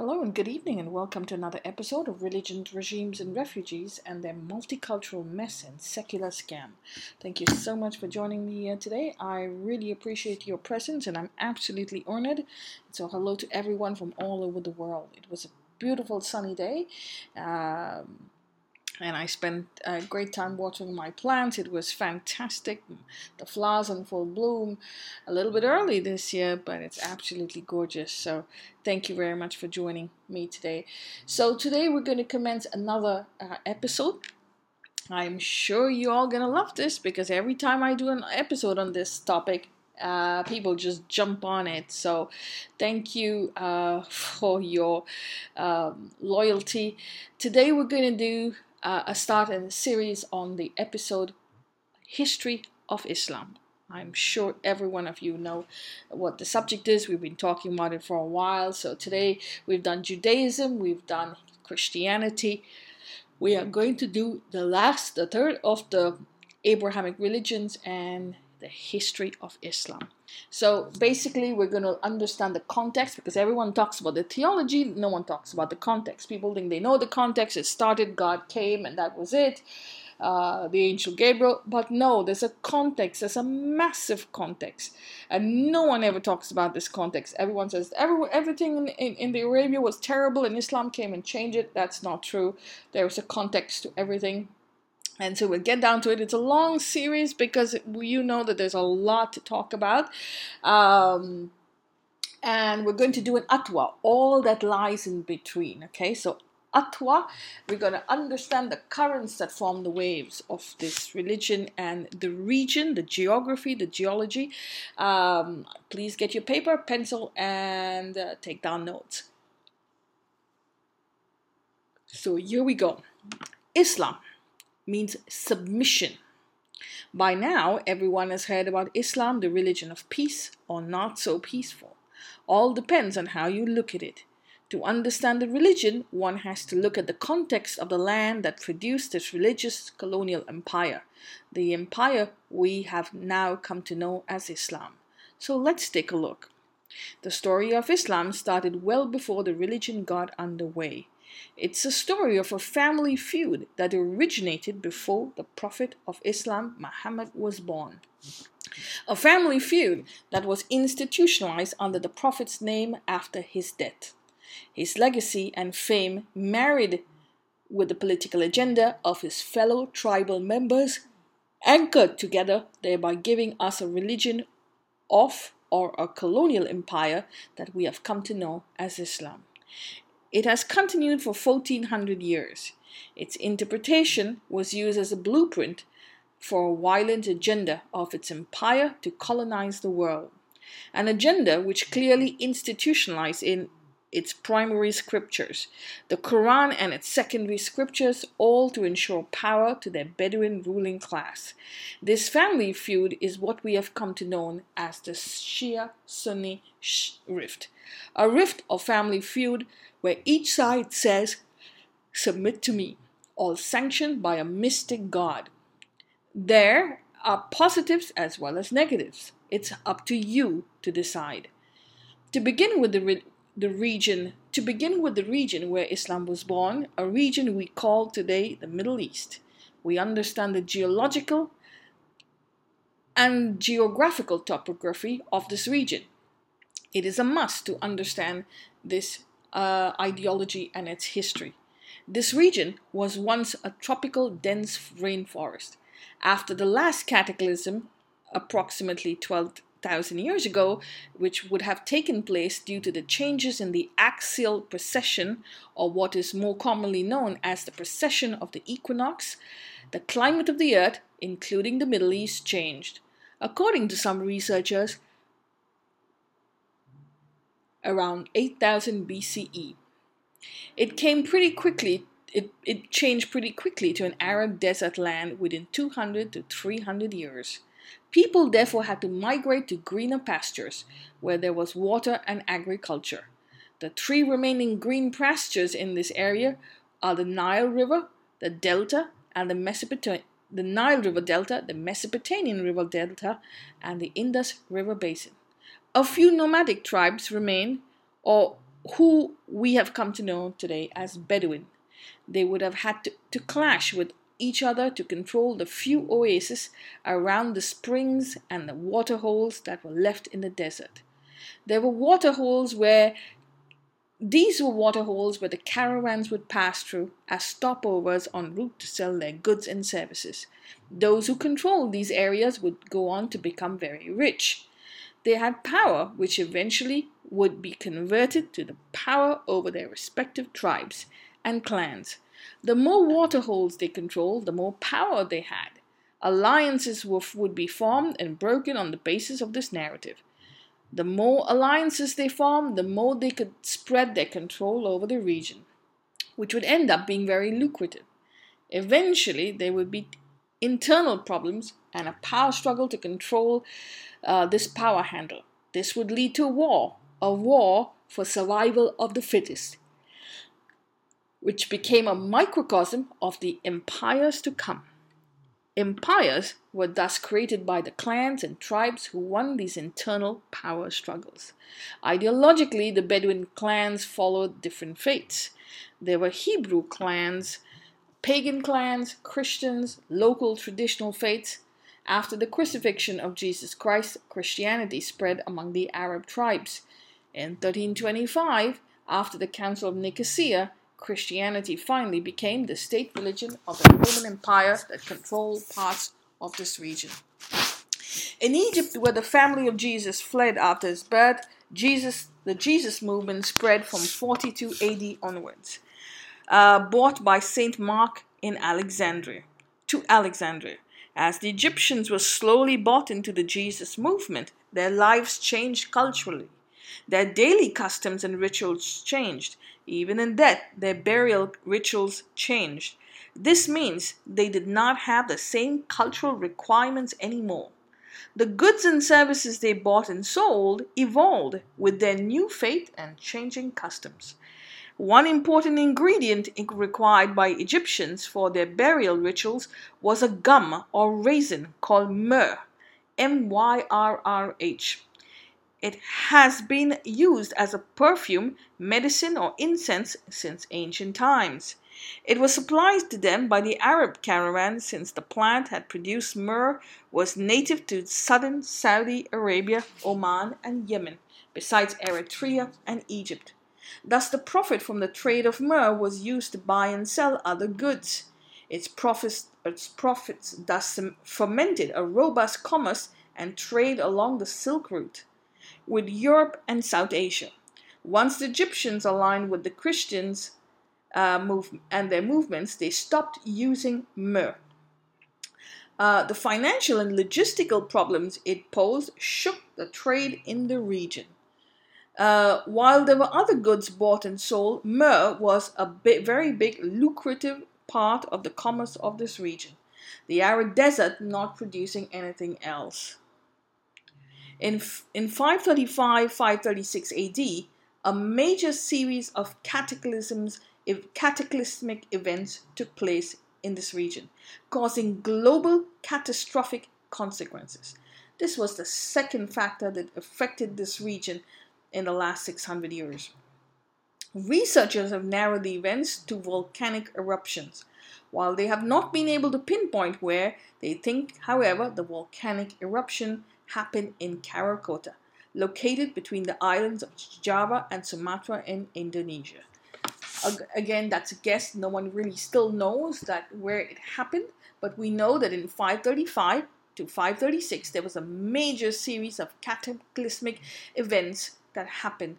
Hello and good evening, and welcome to another episode of Religions, Regimes, and Refugees and their multicultural mess and secular scam. Thank you so much for joining me here today. I really appreciate your presence, and I'm absolutely honored. So, hello to everyone from all over the world. It was a beautiful sunny day. Um, and I spent a great time watering my plants. It was fantastic. The flowers in full bloom a little bit early this year, but it's absolutely gorgeous. So, thank you very much for joining me today. So, today we're going to commence another uh, episode. I'm sure you're all going to love this because every time I do an episode on this topic, uh, people just jump on it. So, thank you uh, for your um, loyalty. Today, we're going to do uh, a start in a series on the episode History of Islam. I'm sure every one of you know what the subject is. We've been talking about it for a while. So today we've done Judaism, we've done Christianity. We are going to do the last, the third of the Abrahamic religions and the history of Islam. So basically, we're going to understand the context because everyone talks about the theology, no one talks about the context. People think they know the context, it started, God came, and that was it. Uh, the angel Gabriel, but no, there's a context, there's a massive context, and no one ever talks about this context. Everyone says every, everything in, in, in the Arabia was terrible and Islam came and changed it. That's not true. There's a context to everything and so we'll get down to it. It's a long series because you know that there's a lot to talk about. Um, and we're going to do an atwa, all that lies in between. Okay, so atwa, we're going to understand the currents that form the waves of this religion and the region, the geography, the geology. Um, please get your paper, pencil, and uh, take down notes. So here we go Islam means submission. By now, everyone has heard about Islam, the religion of peace or not so peaceful. All depends on how you look at it. To understand the religion, one has to look at the context of the land that produced this religious colonial empire, the empire we have now come to know as Islam. So let's take a look. The story of Islam started well before the religion got underway. It's a story of a family feud that originated before the Prophet of Islam, Muhammad, was born. A family feud that was institutionalized under the Prophet's name after his death. His legacy and fame married with the political agenda of his fellow tribal members, anchored together, thereby giving us a religion of or a colonial empire that we have come to know as Islam. It has continued for 1400 years. Its interpretation was used as a blueprint for a violent agenda of its empire to colonize the world, an agenda which clearly institutionalized in its primary scriptures, the Quran and its secondary scriptures, all to ensure power to their Bedouin ruling class. This family feud is what we have come to know as the Shia Sunni rift, a rift or family feud where each side says, Submit to me, all sanctioned by a mystic God. There are positives as well as negatives. It's up to you to decide. To begin with the, the region, to begin with the region where Islam was born, a region we call today the Middle East. We understand the geological and geographical topography of this region. It is a must to understand this uh, ideology and its history. This region was once a tropical dense rainforest. After the last cataclysm, approximately 12,000 years ago, which would have taken place due to the changes in the axial precession, or what is more commonly known as the precession of the equinox, the climate of the Earth, including the Middle East, changed. According to some researchers, around 8000 BCE. It came pretty quickly, it, it changed pretty quickly to an arid desert land within 200 to 300 years. People therefore had to migrate to greener pastures where there was water and agriculture. The three remaining green pastures in this area are the Nile River, the Delta, and the Mesopotamian the Nile River Delta, the Mesopotamian River Delta, and the Indus River Basin. A few nomadic tribes remain, or who we have come to know today as Bedouin. They would have had to, to clash with each other to control the few oases around the springs and the water holes that were left in the desert. There were water holes where these were water holes where the caravans would pass through as stopovers en route to sell their goods and services. Those who controlled these areas would go on to become very rich. They had power, which eventually would be converted to the power over their respective tribes and clans. The more water holes they controlled, the more power they had. Alliances would be formed and broken on the basis of this narrative. The more alliances they formed, the more they could spread their control over the region, which would end up being very lucrative. Eventually, there would be internal problems and a power struggle to control uh, this power handle. This would lead to a war, a war for survival of the fittest, which became a microcosm of the empires to come. Empires were thus created by the clans and tribes who won these internal power struggles. Ideologically, the Bedouin clans followed different faiths. There were Hebrew clans, pagan clans, Christians, local traditional faiths. After the crucifixion of Jesus Christ, Christianity spread among the Arab tribes. In 1325, after the Council of Nicaea, Christianity finally became the state religion of the Roman Empire that controlled parts of this region. In Egypt, where the family of Jesus fled after his birth, Jesus, the Jesus movement spread from 42 AD onwards, uh, bought by Saint Mark in Alexandria to Alexandria. As the Egyptians were slowly bought into the Jesus movement, their lives changed culturally. Their daily customs and rituals changed. Even in death, their burial rituals changed. This means they did not have the same cultural requirements anymore. The goods and services they bought and sold evolved with their new faith and changing customs. One important ingredient required by Egyptians for their burial rituals was a gum or raisin called myrrh, M Y R R H. It has been used as a perfume, medicine, or incense since ancient times. It was supplied to them by the Arab caravan since the plant had produced myrrh was native to southern Saudi Arabia, Oman, and Yemen, besides Eritrea and Egypt. Thus, the profit from the trade of myrrh was used to buy and sell other goods. Its profits, its profits thus fomented a robust commerce and trade along the Silk Route with Europe and South Asia. Once the Egyptians aligned with the Christians uh, move, and their movements, they stopped using myrrh. Uh, the financial and logistical problems it posed shook the trade in the region. Uh, while there were other goods bought and sold, myrrh was a bit, very big, lucrative part of the commerce of this region, the arid desert not producing anything else. In, in 535 536 AD, a major series of cataclysms, cataclysmic events took place in this region, causing global catastrophic consequences. This was the second factor that affected this region in the last 600 years. Researchers have narrowed the events to volcanic eruptions. While they have not been able to pinpoint where, they think, however, the volcanic eruption happened in Krakatoa, located between the islands of Java and Sumatra in Indonesia. Again, that's a guess. No one really still knows that where it happened, but we know that in 535 to 536 there was a major series of cataclysmic events that happened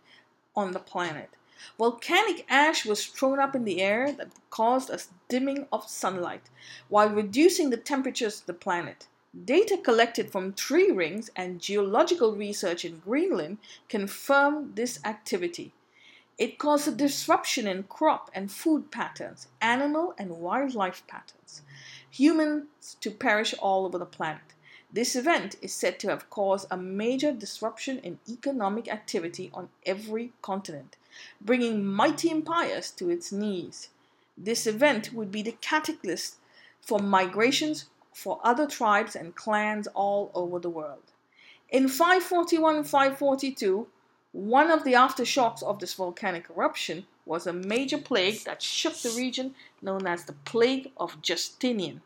on the planet. Volcanic ash was thrown up in the air that caused a dimming of sunlight while reducing the temperatures of the planet. Data collected from tree rings and geological research in Greenland confirm this activity. It caused a disruption in crop and food patterns, animal and wildlife patterns, humans to perish all over the planet. This event is said to have caused a major disruption in economic activity on every continent, bringing mighty empires to its knees. This event would be the catalyst for migrations for other tribes and clans all over the world. In 541 542, One of the aftershocks of this volcanic eruption was a major plague that shook the region known as the Plague of Justinian.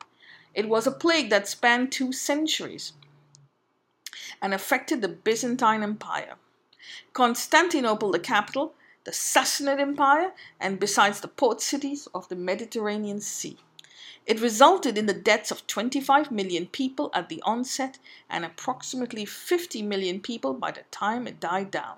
It was a plague that spanned two centuries and affected the Byzantine Empire. Constantinople, the capital, the Sassanid Empire, and besides the port cities of the Mediterranean Sea. It resulted in the deaths of 25 million people at the onset and approximately 50 million people by the time it died down.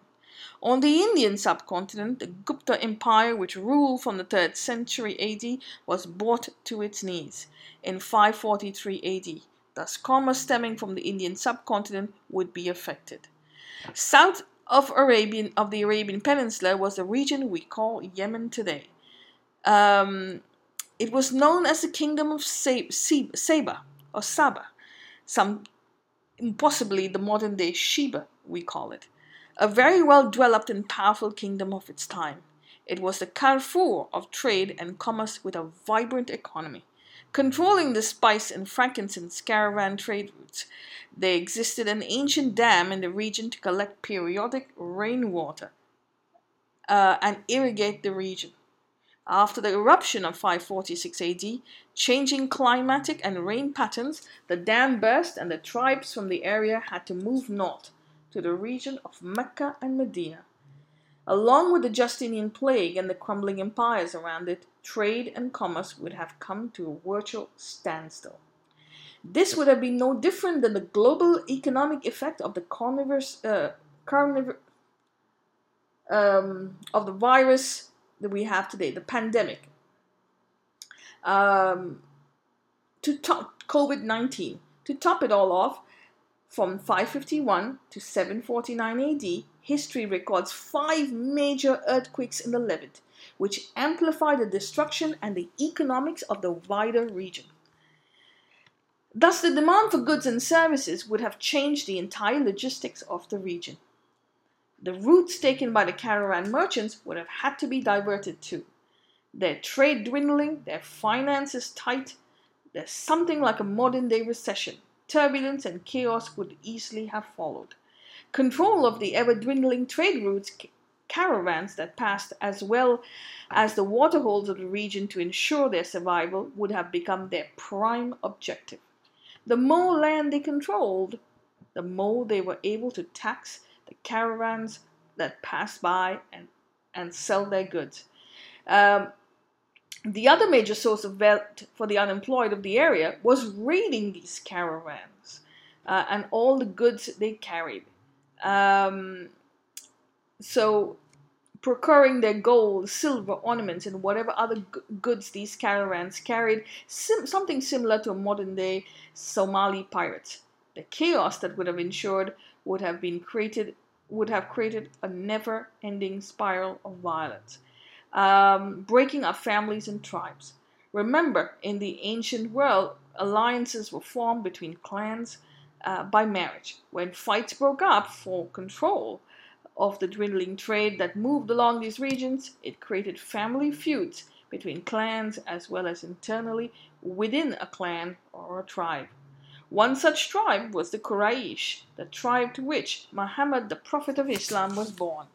On the Indian subcontinent, the Gupta Empire, which ruled from the 3rd century AD, was brought to its knees in 543 AD. Thus, commerce stemming from the Indian subcontinent would be affected. South of Arabian of the Arabian Peninsula was the region we call Yemen today. Um, it was known as the Kingdom of Saba or Saba, some possibly the modern day Sheba we call it, a very well developed and powerful kingdom of its time. It was the carrefour of trade and commerce with a vibrant economy. Controlling the spice and frankincense caravan trade routes, there existed an ancient dam in the region to collect periodic rainwater uh, and irrigate the region. After the eruption of 546 AD, changing climatic and rain patterns, the dam burst and the tribes from the area had to move north to the region of Mecca and Medina. Along with the Justinian plague and the crumbling empires around it, trade and commerce would have come to a virtual standstill. This would have been no different than the global economic effect of the carnivorous, uh, um, of the virus that we have today, the pandemic. Um, to top COVID 19, to top it all off, from 551 to 749 AD, history records five major earthquakes in the Levant, which amplified the destruction and the economics of the wider region. Thus, the demand for goods and services would have changed the entire logistics of the region. The routes taken by the caravan merchants would have had to be diverted too. Their trade dwindling, their finances tight, there's something like a modern day recession. Turbulence and chaos would easily have followed. Control of the ever dwindling trade routes, caravans that passed, as well as the waterholes of the region to ensure their survival, would have become their prime objective. The more land they controlled, the more they were able to tax the caravans that passed by and, and sell their goods. Um, the other major source of wealth for the unemployed of the area was raiding these caravans uh, and all the goods they carried. Um, so, procuring their gold, silver, ornaments, and whatever other g- goods these caravans carried, sim- something similar to a modern day Somali pirate. The chaos that would have ensured would have been created would have created a never-ending spiral of violence, um, breaking up families and tribes. Remember, in the ancient world, alliances were formed between clans uh, by marriage. When fights broke up for control of the dwindling trade that moved along these regions, it created family feuds between clans as well as internally within a clan or a tribe. One such tribe was the Quraysh, the tribe to which Muhammad, the Prophet of Islam, was born.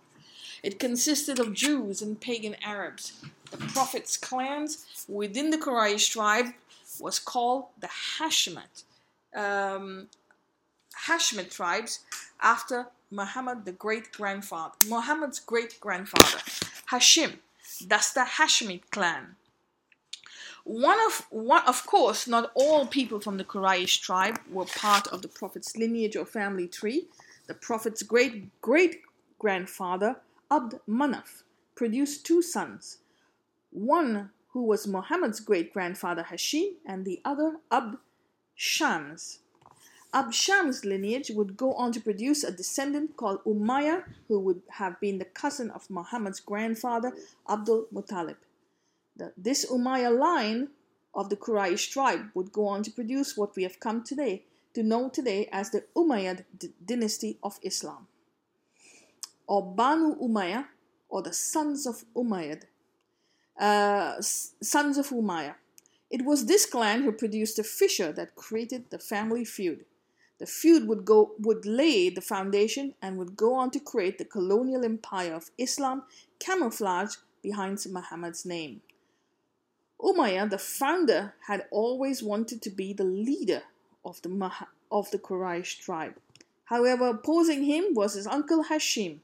It consisted of Jews and pagan Arabs. The Prophet's clans within the Quraysh tribe was called the Hashemite, um, Hashemite tribes after Muhammad, the great grandfather, Muhammad's great grandfather, Hashim. That's the Hashemite clan. One of one of course, not all people from the Quraysh tribe were part of the Prophet's lineage or family tree. The Prophet's great great grandfather, Abd Manaf, produced two sons. One who was Muhammad's great grandfather Hashim, and the other Abd Shams. Abd Shams' lineage would go on to produce a descendant called Umayyah, who would have been the cousin of Muhammad's grandfather, Abdul Muttalib. The, this Umayyad line of the Quraysh tribe would go on to produce what we have come today to know today as the Umayyad dynasty of Islam, or Banu Umayyah, or the sons of Umayyad, uh, sons of Umayyah. It was this clan who produced the fissure that created the family feud. The feud would go would lay the foundation and would go on to create the colonial empire of Islam camouflaged behind Muhammad's name. Umayyah, the founder, had always wanted to be the leader of the, of the Quraysh tribe. However, opposing him was his uncle Hashim,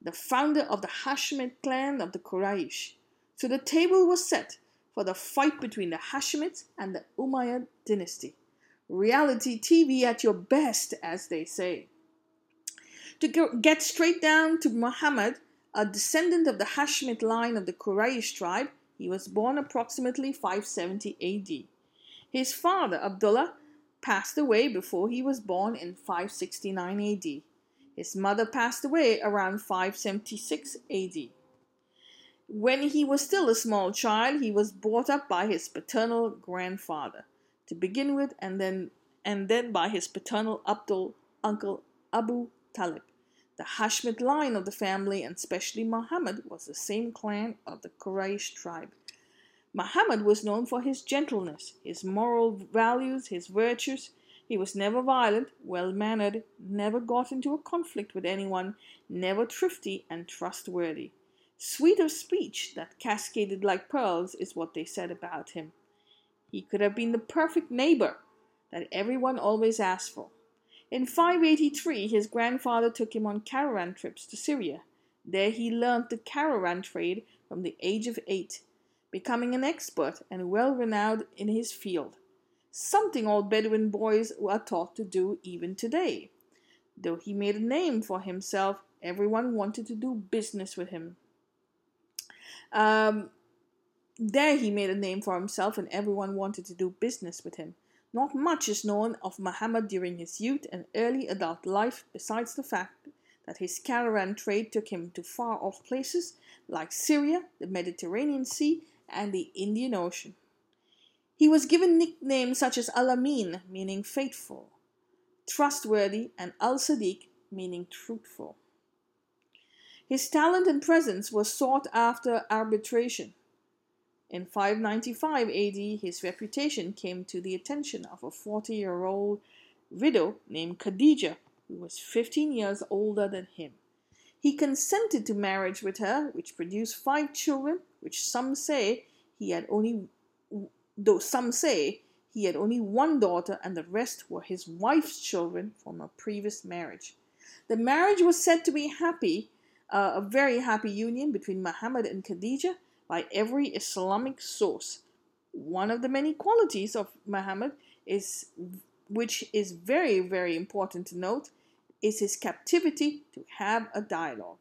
the founder of the Hashemite clan of the Quraysh. So the table was set for the fight between the Hashemites and the Umayyad dynasty. Reality TV at your best, as they say. To get straight down to Muhammad, a descendant of the Hashemite line of the Quraysh tribe, he was born approximately 570 AD. His father, Abdullah, passed away before he was born in 569 AD. His mother passed away around 576 AD. When he was still a small child, he was brought up by his paternal grandfather to begin with, and then and then by his paternal Abdul uncle Abu Talib. The Hashmid line of the family, and especially Muhammad, was the same clan of the Quraysh tribe. Muhammad was known for his gentleness, his moral values, his virtues. He was never violent, well mannered, never got into a conflict with anyone, never thrifty and trustworthy. Sweet of speech that cascaded like pearls is what they said about him. He could have been the perfect neighbor that everyone always asked for. In 583, his grandfather took him on caravan trips to Syria. There he learned the caravan trade from the age of eight, becoming an expert and well renowned in his field. Something all Bedouin boys are taught to do even today. Though he made a name for himself, everyone wanted to do business with him. Um, there he made a name for himself, and everyone wanted to do business with him. Not much is known of Muhammad during his youth and early adult life, besides the fact that his caravan trade took him to far off places like Syria, the Mediterranean Sea, and the Indian Ocean. He was given nicknames such as Al Amin, meaning faithful, trustworthy, and Al Sadiq, meaning truthful. His talent and presence was sought after arbitration. In 595 AD, his reputation came to the attention of a 40 year old widow named Khadija, who was 15 years older than him. He consented to marriage with her, which produced five children, which some say he had only, though some say he had only one daughter and the rest were his wife's children from a previous marriage. The marriage was said to be happy, uh, a very happy union between Muhammad and Khadija, by every Islamic source. One of the many qualities of Muhammad is which is very very important to note is his captivity to have a dialogue.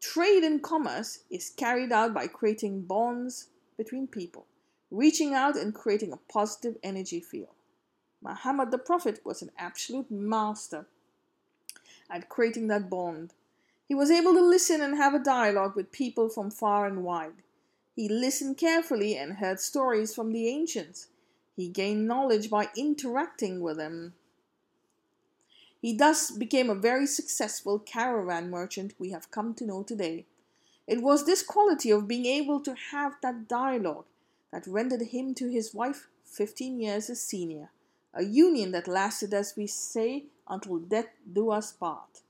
Trade and commerce is carried out by creating bonds between people, reaching out and creating a positive energy field. Muhammad the Prophet was an absolute master at creating that bond. He was able to listen and have a dialogue with people from far and wide. He listened carefully and heard stories from the ancients. He gained knowledge by interacting with them. He thus became a very successful caravan merchant we have come to know today. It was this quality of being able to have that dialogue that rendered him to his wife 15 years his senior, a union that lasted, as we say, until death do us part.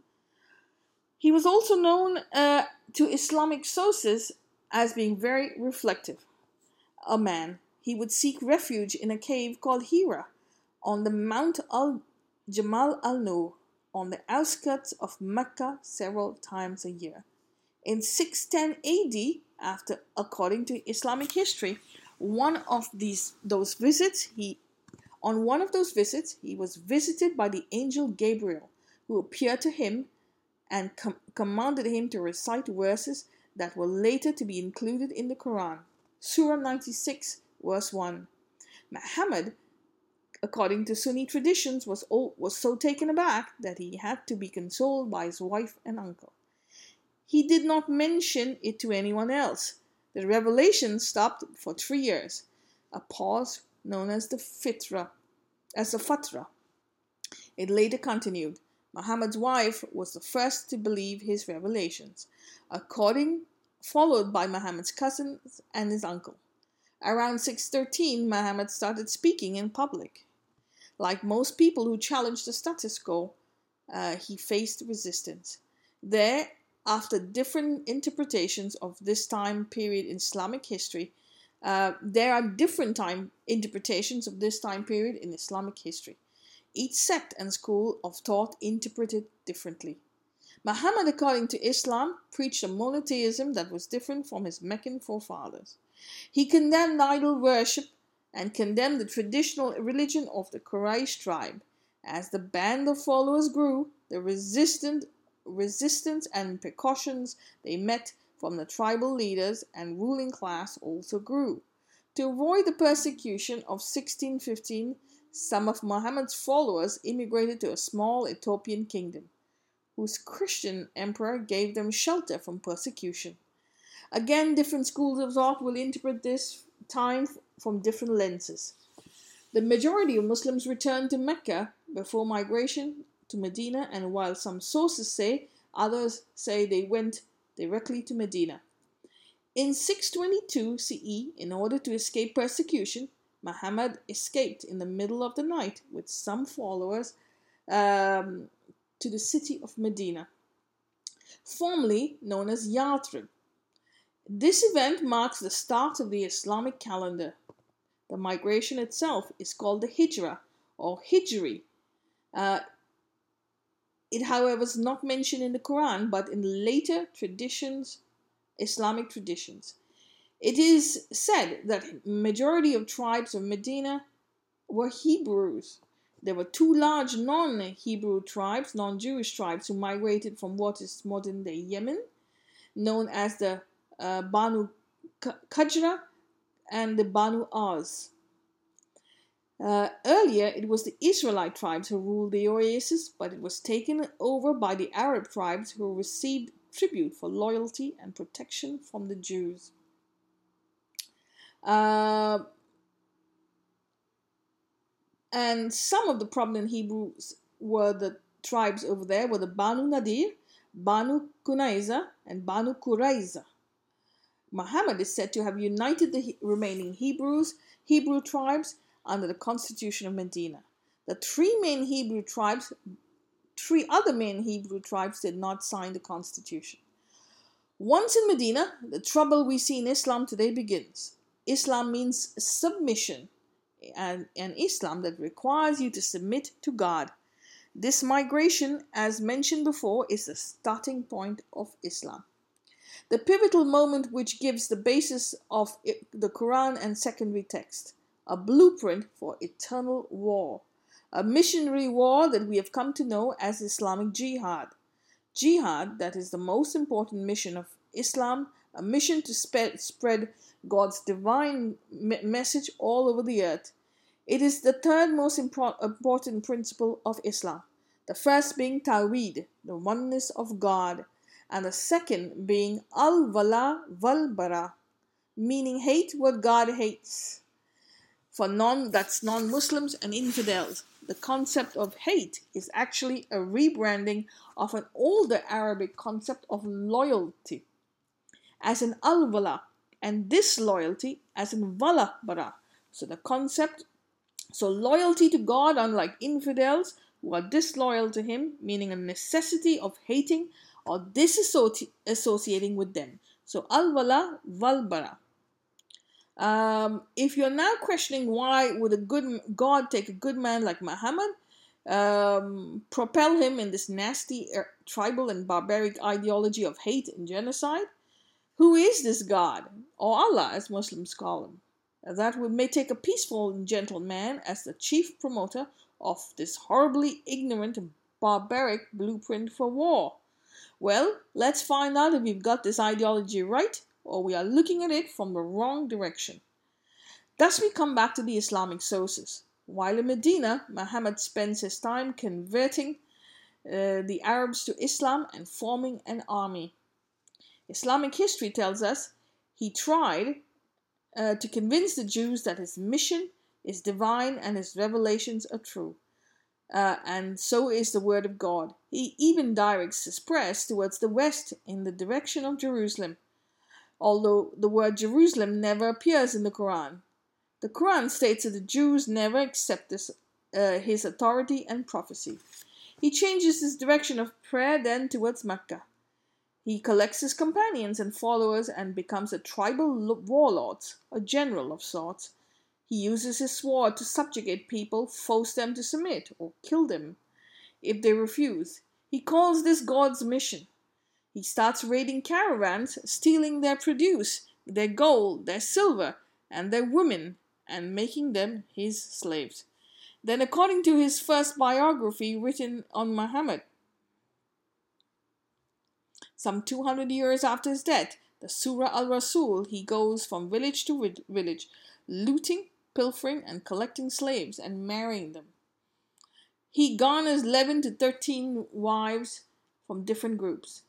He was also known uh, to Islamic sources as being very reflective. A man, he would seek refuge in a cave called Hira on the Mount al Jabal al Nur on the outskirts of Mecca several times a year. In 610 AD, after according to Islamic history, one of these those visits he on one of those visits he was visited by the angel Gabriel, who appeared to him and com- commanded him to recite verses that were later to be included in the Quran. Surah 96, verse 1. Muhammad, according to Sunni traditions, was, was so taken aback that he had to be consoled by his wife and uncle. He did not mention it to anyone else. The revelation stopped for three years, a pause known as the fitra, as the fatra. It later continued. Muhammad's wife was the first to believe his revelations, according followed by Muhammad's cousins and his uncle. Around 613, Muhammad started speaking in public. Like most people who challenged the status quo, uh, he faced resistance. There, after different interpretations of this time period in Islamic history, uh, there are different time interpretations of this time period in Islamic history. Each sect and school of thought interpreted differently. Muhammad, according to Islam, preached a monotheism that was different from his Meccan forefathers. He condemned idol worship and condemned the traditional religion of the Quraysh tribe. As the band of followers grew, the resistant, resistance and precautions they met from the tribal leaders and ruling class also grew. To avoid the persecution of 1615, some of Muhammad's followers immigrated to a small Ethiopian kingdom, whose Christian emperor gave them shelter from persecution. Again, different schools of thought will interpret this time from different lenses. The majority of Muslims returned to Mecca before migration to Medina, and while some sources say, others say they went directly to Medina. In 622 CE, in order to escape persecution, Muhammad escaped in the middle of the night with some followers um, to the city of Medina, formerly known as Yathrib. This event marks the start of the Islamic calendar. The migration itself is called the Hijra or Hijri. Uh, it, however, is not mentioned in the Quran, but in later traditions, Islamic traditions. It is said that majority of tribes of Medina were Hebrews. There were two large non-Hebrew tribes, non-Jewish tribes, who migrated from what is modern-day Yemen, known as the uh, Banu Kajra and the Banu Az. Uh, earlier, it was the Israelite tribes who ruled the oasis, but it was taken over by the Arab tribes who received tribute for loyalty and protection from the Jews. Uh, and some of the prominent Hebrews were the tribes over there were the Banu Nadir, Banu Kunaiza, and Banu Quraiza. Muhammad is said to have united the remaining Hebrews, Hebrew tribes under the constitution of Medina. The three main Hebrew tribes, three other main Hebrew tribes did not sign the constitution. Once in Medina, the trouble we see in Islam today begins. Islam means submission, and an Islam that requires you to submit to God. This migration, as mentioned before, is the starting point of Islam. The pivotal moment which gives the basis of the Quran and secondary text a blueprint for eternal war, a missionary war that we have come to know as Islamic Jihad. Jihad, that is the most important mission of Islam, a mission to spread God's divine me- message all over the earth. It is the third most impro- important principle of Islam. The first being Tawheed, the oneness of God, and the second being Al Wala Wal Bara, meaning hate what God hates for non that's non-Muslims and infidels. The concept of hate is actually a rebranding of an older Arabic concept of loyalty as an al-wala and disloyalty as in wala bara. So the concept so loyalty to God unlike infidels who are disloyal to him meaning a necessity of hating or disassociating with them. So al-wala wal bara. Um, if you're now questioning why would a good God take a good man like Muhammad, um, propel him in this nasty er, tribal and barbaric ideology of hate and genocide, who is this God, or Allah as Muslims call him? That we may take a peaceful and gentle man as the chief promoter of this horribly ignorant and barbaric blueprint for war. Well, let's find out if we've got this ideology right or we are looking at it from the wrong direction. Thus, we come back to the Islamic sources. While in Medina, Muhammad spends his time converting uh, the Arabs to Islam and forming an army. Islamic history tells us he tried uh, to convince the Jews that his mission is divine and his revelations are true. Uh, and so is the word of God. He even directs his press towards the west in the direction of Jerusalem although the word Jerusalem never appears in the Quran. The Quran states that the Jews never accept this uh, his authority and prophecy. He changes his direction of prayer then towards Mecca. He collects his companions and followers and becomes a tribal warlord, a general of sorts. He uses his sword to subjugate people, force them to submit, or kill them if they refuse. He calls this God's mission. He starts raiding caravans, stealing their produce, their gold, their silver, and their women, and making them his slaves. Then, according to his first biography written on Muhammad, some 200 years after his death, the Surah al Rasul, he goes from village to village, looting, pilfering, and collecting slaves and marrying them. He garners 11 to 13 wives from different groups.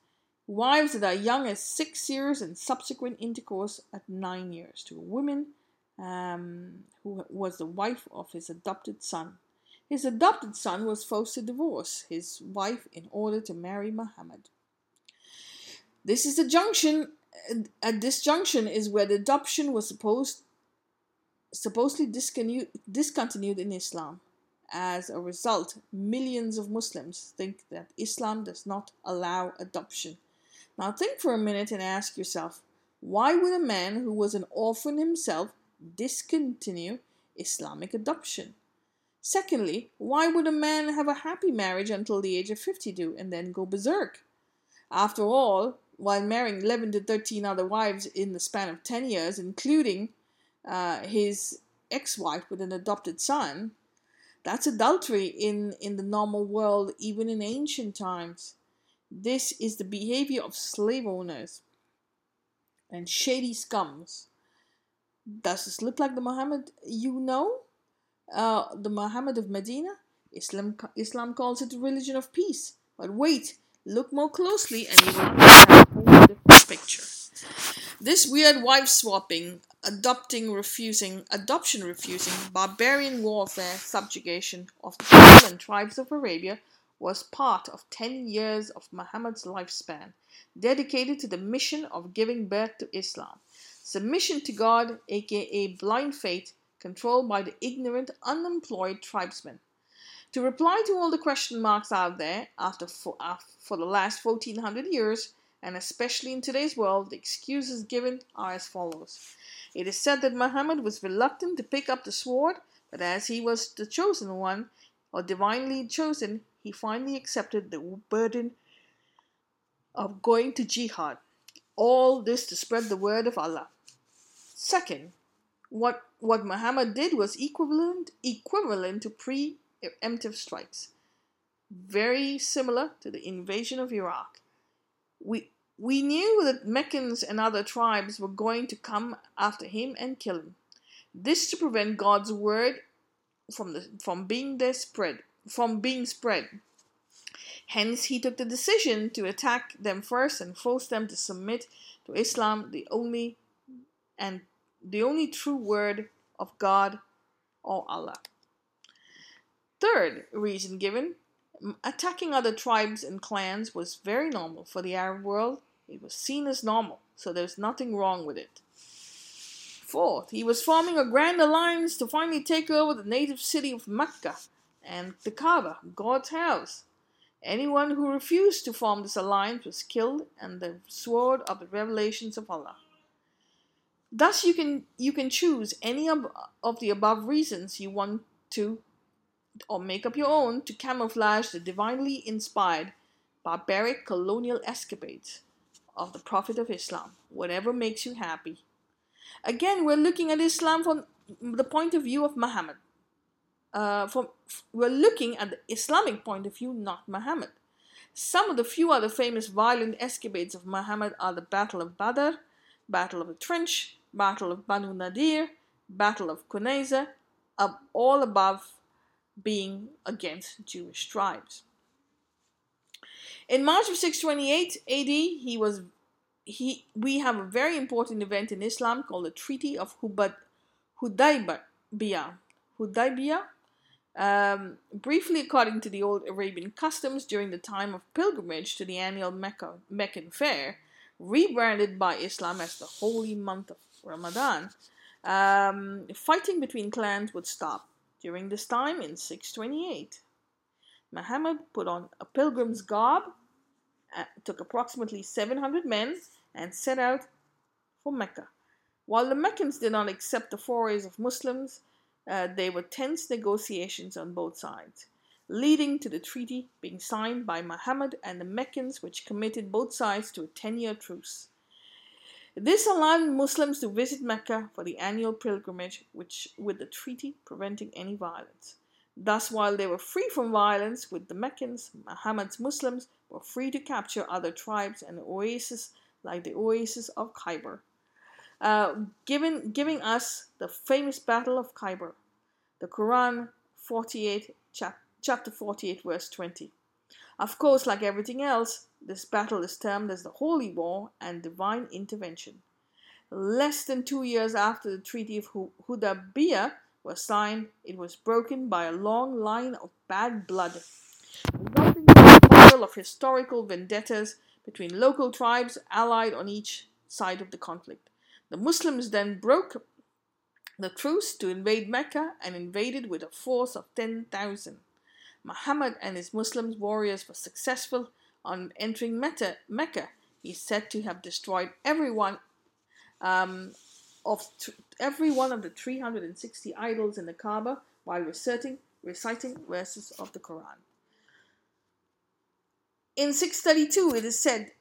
Wives that are young as six years and subsequent intercourse at nine years to a woman um, who was the wife of his adopted son. His adopted son was forced to divorce his wife in order to marry Muhammad. This is the junction. At this junction is where the adoption was supposed supposedly discontinued, in Islam. As a result, millions of Muslims think that Islam does not allow adoption. Now, think for a minute and ask yourself why would a man who was an orphan himself discontinue Islamic adoption? Secondly, why would a man have a happy marriage until the age of 52 and then go berserk? After all, while marrying 11 to 13 other wives in the span of 10 years, including uh, his ex wife with an adopted son, that's adultery in, in the normal world, even in ancient times. This is the behavior of slave owners and shady scums. Does this look like the Muhammad you know? Uh, the Muhammad of Medina? Islam, Islam calls it a religion of peace. But wait, look more closely and you will picture. This weird wife swapping, adopting refusing, adoption refusing, barbarian warfare, subjugation of the people and tribes of Arabia was part of 10 years of Muhammad's lifespan, dedicated to the mission of giving birth to Islam. Submission to God, aka blind faith, controlled by the ignorant, unemployed tribesmen. To reply to all the question marks out there after for, uh, for the last 1400 years, and especially in today's world, the excuses given are as follows. It is said that Muhammad was reluctant to pick up the sword, but as he was the chosen one, or divinely chosen, he finally accepted the burden of going to jihad. All this to spread the word of Allah. Second, what, what Muhammad did was equivalent, equivalent to preemptive strikes, very similar to the invasion of Iraq we we knew that Meccans and other tribes were going to come after him and kill him. This to prevent God's word from the from being there spread from being spread. Hence he took the decision to attack them first and force them to submit to Islam, the only and the only true word of God or Allah. Third reason given attacking other tribes and clans was very normal for the Arab world. It was seen as normal, so there's nothing wrong with it. Fourth, he was forming a grand alliance to finally take over the native city of Mecca and the Kaaba, God's house. Anyone who refused to form this alliance was killed and the sword of the revelations of Allah. Thus, you can you can choose any of, of the above reasons you want to or make up your own to camouflage the divinely inspired, barbaric colonial escapades of the Prophet of Islam, whatever makes you happy. Again, we're looking at Islam from the point of view of Muhammad. Uh, from we're looking at the Islamic point of view, not Muhammad. Some of the few other famous violent escapades of Muhammad are the Battle of Badr, Battle of the Trench, Battle of Banu Nadir, Battle of Qunayza, of all above being against Jewish tribes. In March of 628 AD, he was he we have a very important event in Islam called the Treaty of Hudaybiyah. Hudaybiyah. Um, briefly, according to the old Arabian customs, during the time of pilgrimage to the annual Mecca, Meccan fair, rebranded by Islam as the holy month of Ramadan, um, fighting between clans would stop. During this time, in 628, Muhammad put on a pilgrim's garb, uh, took approximately 700 men, and set out for Mecca. While the Meccans did not accept the forays of Muslims, uh, there were tense negotiations on both sides, leading to the treaty being signed by Muhammad and the Meccans, which committed both sides to a 10 year truce. This allowed Muslims to visit Mecca for the annual pilgrimage, which, with the treaty preventing any violence. Thus, while they were free from violence with the Meccans, Muhammad's Muslims were free to capture other tribes and oases like the oasis of Khyber, uh, giving, us the famous Battle of Khyber, the Quran 48, chap- chapter 48, verse 20. Of course, like everything else, this battle is termed as the Holy War and Divine Intervention. Less than two years after the Treaty of Hudaybiyah was signed, it was broken by a long line of bad blood, resulting in a spiral of historical vendettas between local tribes allied on each side of the conflict. The Muslims then broke the truce to invade Mecca and invaded with a force of 10,000. Muhammad and his Muslim warriors were successful on entering Mecca. He is said to have destroyed everyone um, of every one of the 360 idols in the Kaaba while reciting, reciting verses of the Quran. In 632, it is said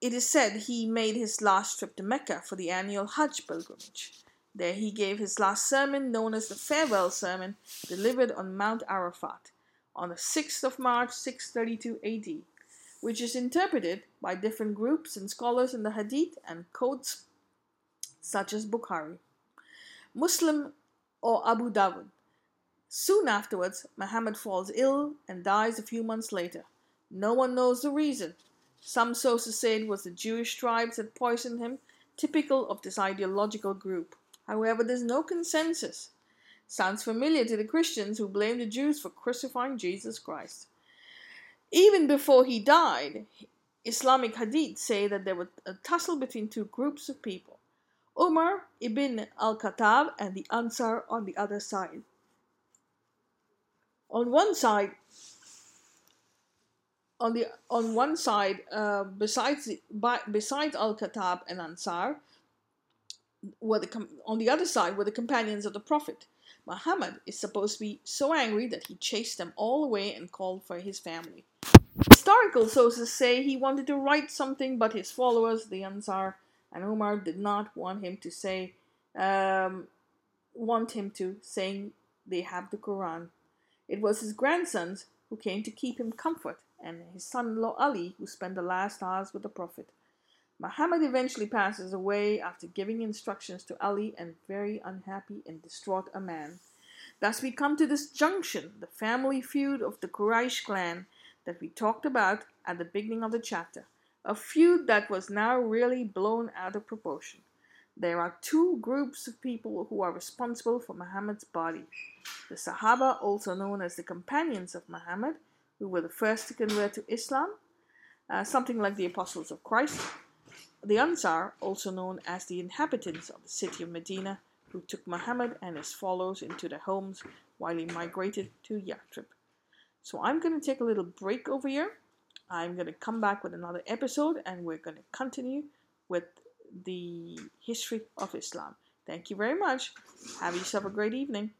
it is said he made his last trip to Mecca for the annual Hajj pilgrimage. There he gave his last sermon, known as the Farewell Sermon, delivered on Mount Arafat on the 6th of March 632 AD, which is interpreted by different groups and scholars in the Hadith and codes such as Bukhari, Muslim, or Abu Dawud. Soon afterwards, Muhammad falls ill and dies a few months later. No one knows the reason. Some sources say it was the Jewish tribes that poisoned him, typical of this ideological group. However, there's no consensus. Sounds familiar to the Christians who blame the Jews for crucifying Jesus Christ. Even before he died, Islamic hadith say that there was a tussle between two groups of people Umar ibn al Khattab and the Ansar on the other side. On one side, on the on one side, uh, besides besides al Khattab and Ansar, were the on the other side were the companions of the Prophet. Muhammad is supposed to be so angry that he chased them all away and called for his family. Historical sources say he wanted to write something, but his followers, the Ansar and Umar, did not want him to say, um, want him to, saying they have the Quran. It was his grandsons who came to keep him comfort, and his son-in-law Ali who spent the last hours with the Prophet. Muhammad eventually passes away after giving instructions to Ali and very unhappy and distraught a man. Thus, we come to this junction, the family feud of the Quraysh clan that we talked about at the beginning of the chapter. A feud that was now really blown out of proportion. There are two groups of people who are responsible for Muhammad's body the Sahaba, also known as the companions of Muhammad, who were the first to convert to Islam, uh, something like the apostles of Christ, the Ansar, also known as the inhabitants of the city of Medina, who took Muhammad and his followers into their homes while he migrated to Yathrib. So I'm going to take a little break over here. I'm going to come back with another episode and we're going to continue with the history of Islam. Thank you very much. Have yourself a great evening.